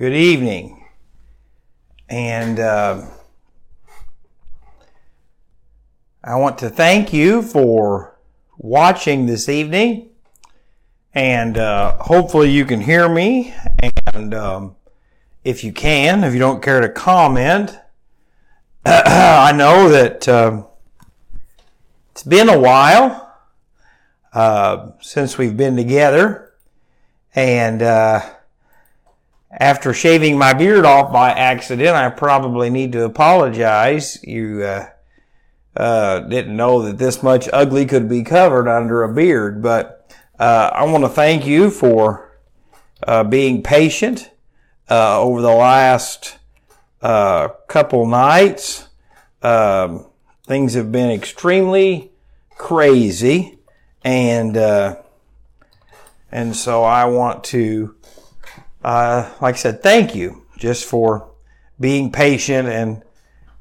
Good evening. And uh, I want to thank you for watching this evening. And uh, hopefully you can hear me. And um, if you can, if you don't care to comment, I know that uh, it's been a while uh, since we've been together. And uh, after shaving my beard off by accident, I probably need to apologize. You uh, uh, didn't know that this much ugly could be covered under a beard, but uh, I want to thank you for uh, being patient uh, over the last uh, couple nights. Um, things have been extremely crazy, and and so I want to uh, like I said, thank you just for being patient and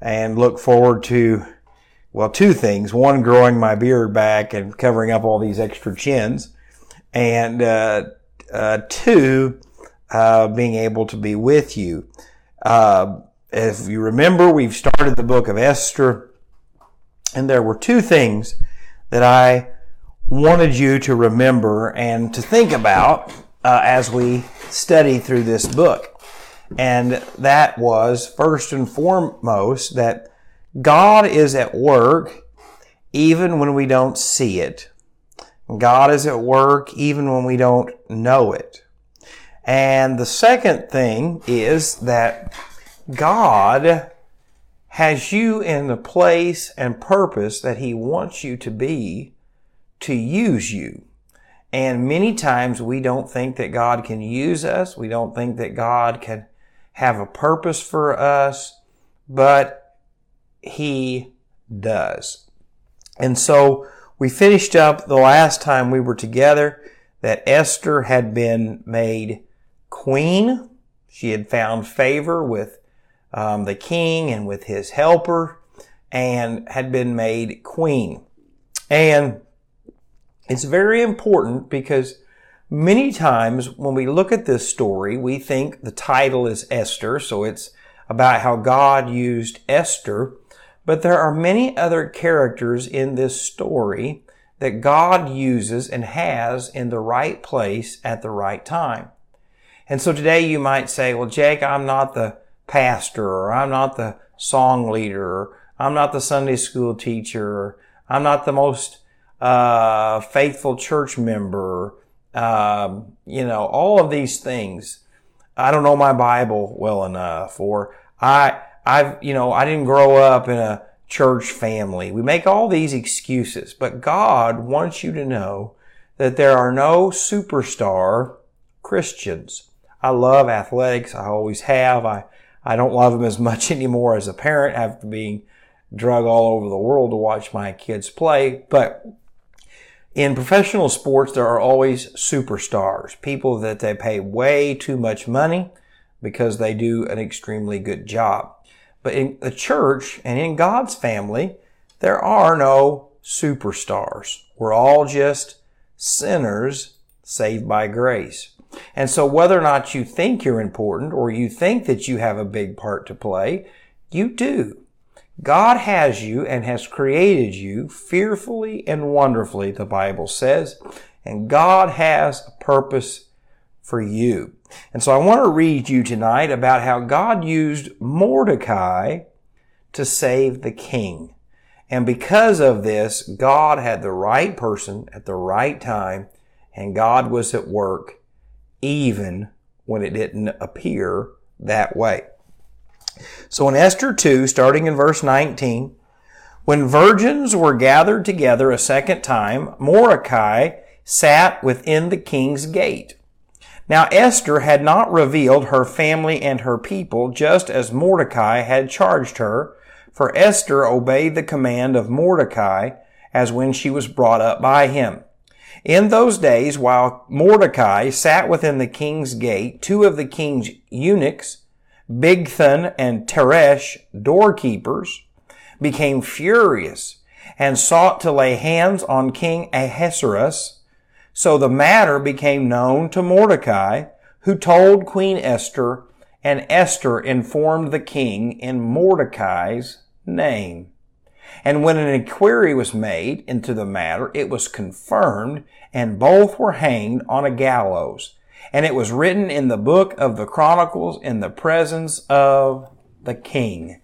and look forward to well two things: one, growing my beard back and covering up all these extra chins, and uh, uh, two, uh, being able to be with you. Uh, if you remember, we've started the book of Esther, and there were two things that I wanted you to remember and to think about uh, as we study through this book. And that was first and foremost that God is at work even when we don't see it. God is at work even when we don't know it. And the second thing is that God has you in the place and purpose that He wants you to be to use you. And many times we don't think that God can use us. We don't think that God can have a purpose for us, but He does. And so we finished up the last time we were together that Esther had been made queen. She had found favor with um, the king and with his helper and had been made queen. And it's very important because many times when we look at this story, we think the title is Esther, so it's about how God used Esther, but there are many other characters in this story that God uses and has in the right place at the right time. And so today you might say, well, Jake, I'm not the pastor, or I'm not the song leader, or I'm not the Sunday school teacher, or I'm not the most uh, faithful church member, uh, you know, all of these things. I don't know my Bible well enough, or I, I've, you know, I didn't grow up in a church family. We make all these excuses, but God wants you to know that there are no superstar Christians. I love athletics. I always have. I, I don't love them as much anymore as a parent after being drug all over the world to watch my kids play, but in professional sports, there are always superstars, people that they pay way too much money because they do an extremely good job. But in the church and in God's family, there are no superstars. We're all just sinners saved by grace. And so whether or not you think you're important or you think that you have a big part to play, you do. God has you and has created you fearfully and wonderfully, the Bible says, and God has a purpose for you. And so I want to read you tonight about how God used Mordecai to save the king. And because of this, God had the right person at the right time, and God was at work even when it didn't appear that way. So in Esther 2, starting in verse 19, when virgins were gathered together a second time, Mordecai sat within the king's gate. Now Esther had not revealed her family and her people, just as Mordecai had charged her, for Esther obeyed the command of Mordecai as when she was brought up by him. In those days, while Mordecai sat within the king's gate, two of the king's eunuchs, Bigthan and Teresh, doorkeepers, became furious and sought to lay hands on King Ahasuerus. So the matter became known to Mordecai, who told Queen Esther and Esther informed the king in Mordecai's name. And when an inquiry was made into the matter, it was confirmed, and both were hanged on a gallows. And it was written in the book of the Chronicles in the presence of the king.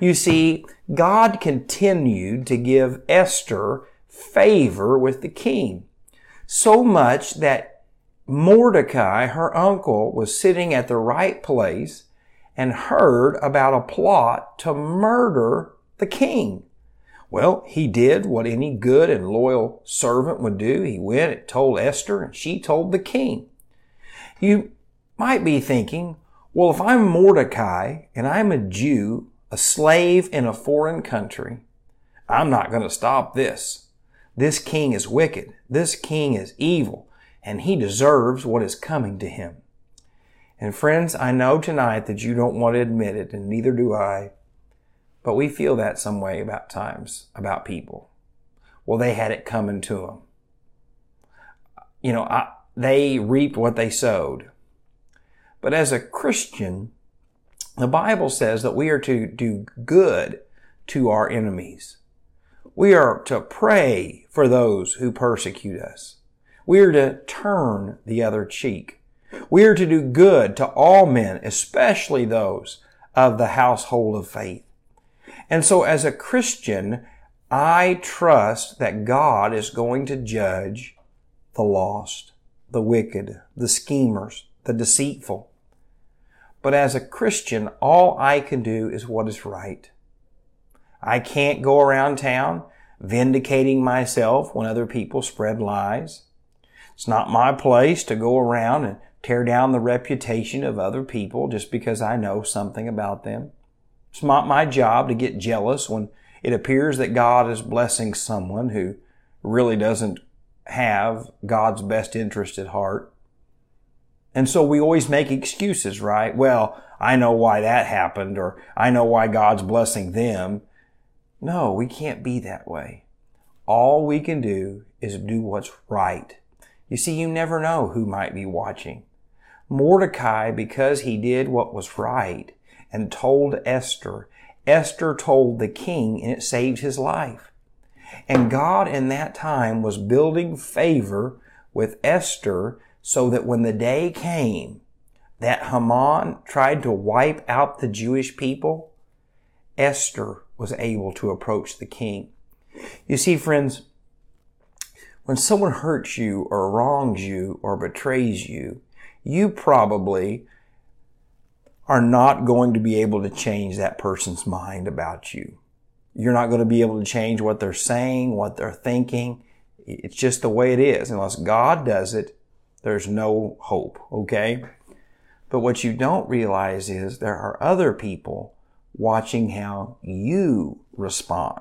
You see, God continued to give Esther favor with the king. So much that Mordecai, her uncle, was sitting at the right place and heard about a plot to murder the king. Well, he did what any good and loyal servant would do. He went and told Esther, and she told the king. You might be thinking, well, if I'm Mordecai and I'm a Jew, a slave in a foreign country, I'm not going to stop this. This king is wicked. This king is evil, and he deserves what is coming to him. And friends, I know tonight that you don't want to admit it, and neither do I. But we feel that some way about times, about people. Well, they had it coming to them. You know, I, they reaped what they sowed. But as a Christian, the Bible says that we are to do good to our enemies. We are to pray for those who persecute us. We are to turn the other cheek. We are to do good to all men, especially those of the household of faith. And so as a Christian, I trust that God is going to judge the lost, the wicked, the schemers, the deceitful. But as a Christian, all I can do is what is right. I can't go around town vindicating myself when other people spread lies. It's not my place to go around and tear down the reputation of other people just because I know something about them. It's not my job to get jealous when it appears that God is blessing someone who really doesn't have God's best interest at heart. And so we always make excuses, right? Well, I know why that happened, or I know why God's blessing them. No, we can't be that way. All we can do is do what's right. You see, you never know who might be watching. Mordecai, because he did what was right, and told Esther. Esther told the king and it saved his life. And God in that time was building favor with Esther so that when the day came that Haman tried to wipe out the Jewish people, Esther was able to approach the king. You see, friends, when someone hurts you or wrongs you or betrays you, you probably are not going to be able to change that person's mind about you. You're not going to be able to change what they're saying, what they're thinking. It's just the way it is. Unless God does it, there's no hope, okay? But what you don't realize is there are other people watching how you respond,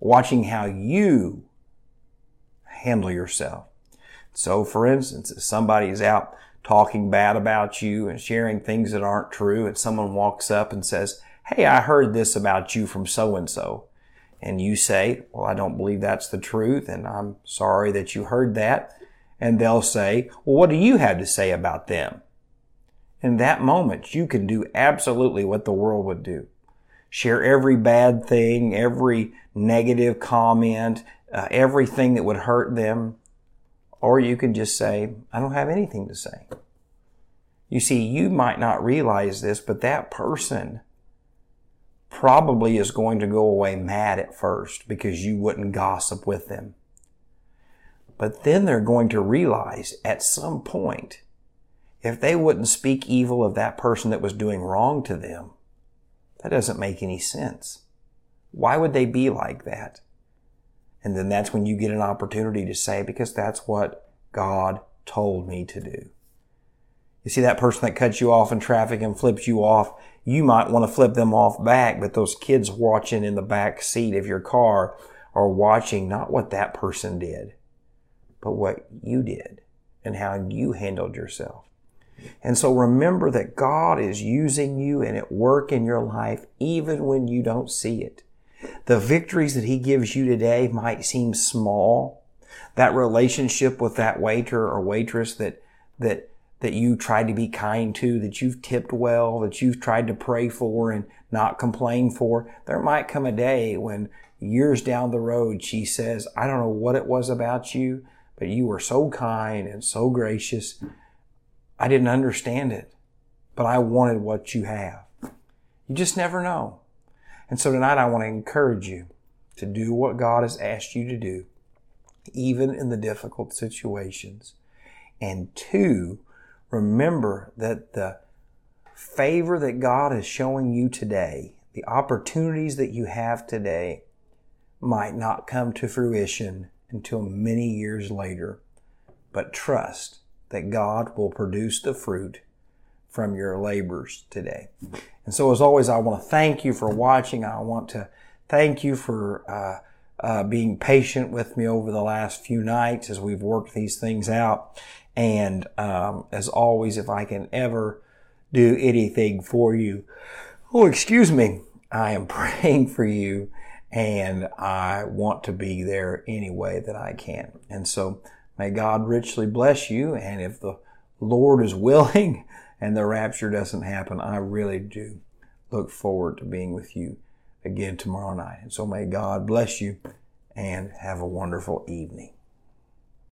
watching how you handle yourself. So, for instance, if somebody is out talking bad about you and sharing things that aren't true and someone walks up and says, Hey, I heard this about you from so and so. And you say, Well, I don't believe that's the truth and I'm sorry that you heard that. And they'll say, Well, what do you have to say about them? In that moment, you can do absolutely what the world would do. Share every bad thing, every negative comment, uh, everything that would hurt them. Or you can just say, I don't have anything to say. You see, you might not realize this, but that person probably is going to go away mad at first because you wouldn't gossip with them. But then they're going to realize at some point, if they wouldn't speak evil of that person that was doing wrong to them, that doesn't make any sense. Why would they be like that? And then that's when you get an opportunity to say, because that's what God told me to do. You see that person that cuts you off in traffic and flips you off, you might want to flip them off back, but those kids watching in the back seat of your car are watching not what that person did, but what you did and how you handled yourself. And so remember that God is using you and at work in your life even when you don't see it. The victories that he gives you today might seem small. That relationship with that waiter or waitress that, that, that you tried to be kind to, that you've tipped well, that you've tried to pray for and not complain for. There might come a day when years down the road she says, I don't know what it was about you, but you were so kind and so gracious. I didn't understand it, but I wanted what you have. You just never know. And so tonight I want to encourage you to do what God has asked you to do, even in the difficult situations. And two, remember that the favor that God is showing you today, the opportunities that you have today, might not come to fruition until many years later. But trust that God will produce the fruit from your labors today. And so, as always, I want to thank you for watching. I want to thank you for uh, uh, being patient with me over the last few nights as we've worked these things out. And um, as always, if I can ever do anything for you, oh, excuse me, I am praying for you and I want to be there any way that I can. And so may God richly bless you. And if the Lord is willing and the rapture doesn't happen, I really do look forward to being with you again tomorrow night. And so may God bless you and have a wonderful evening.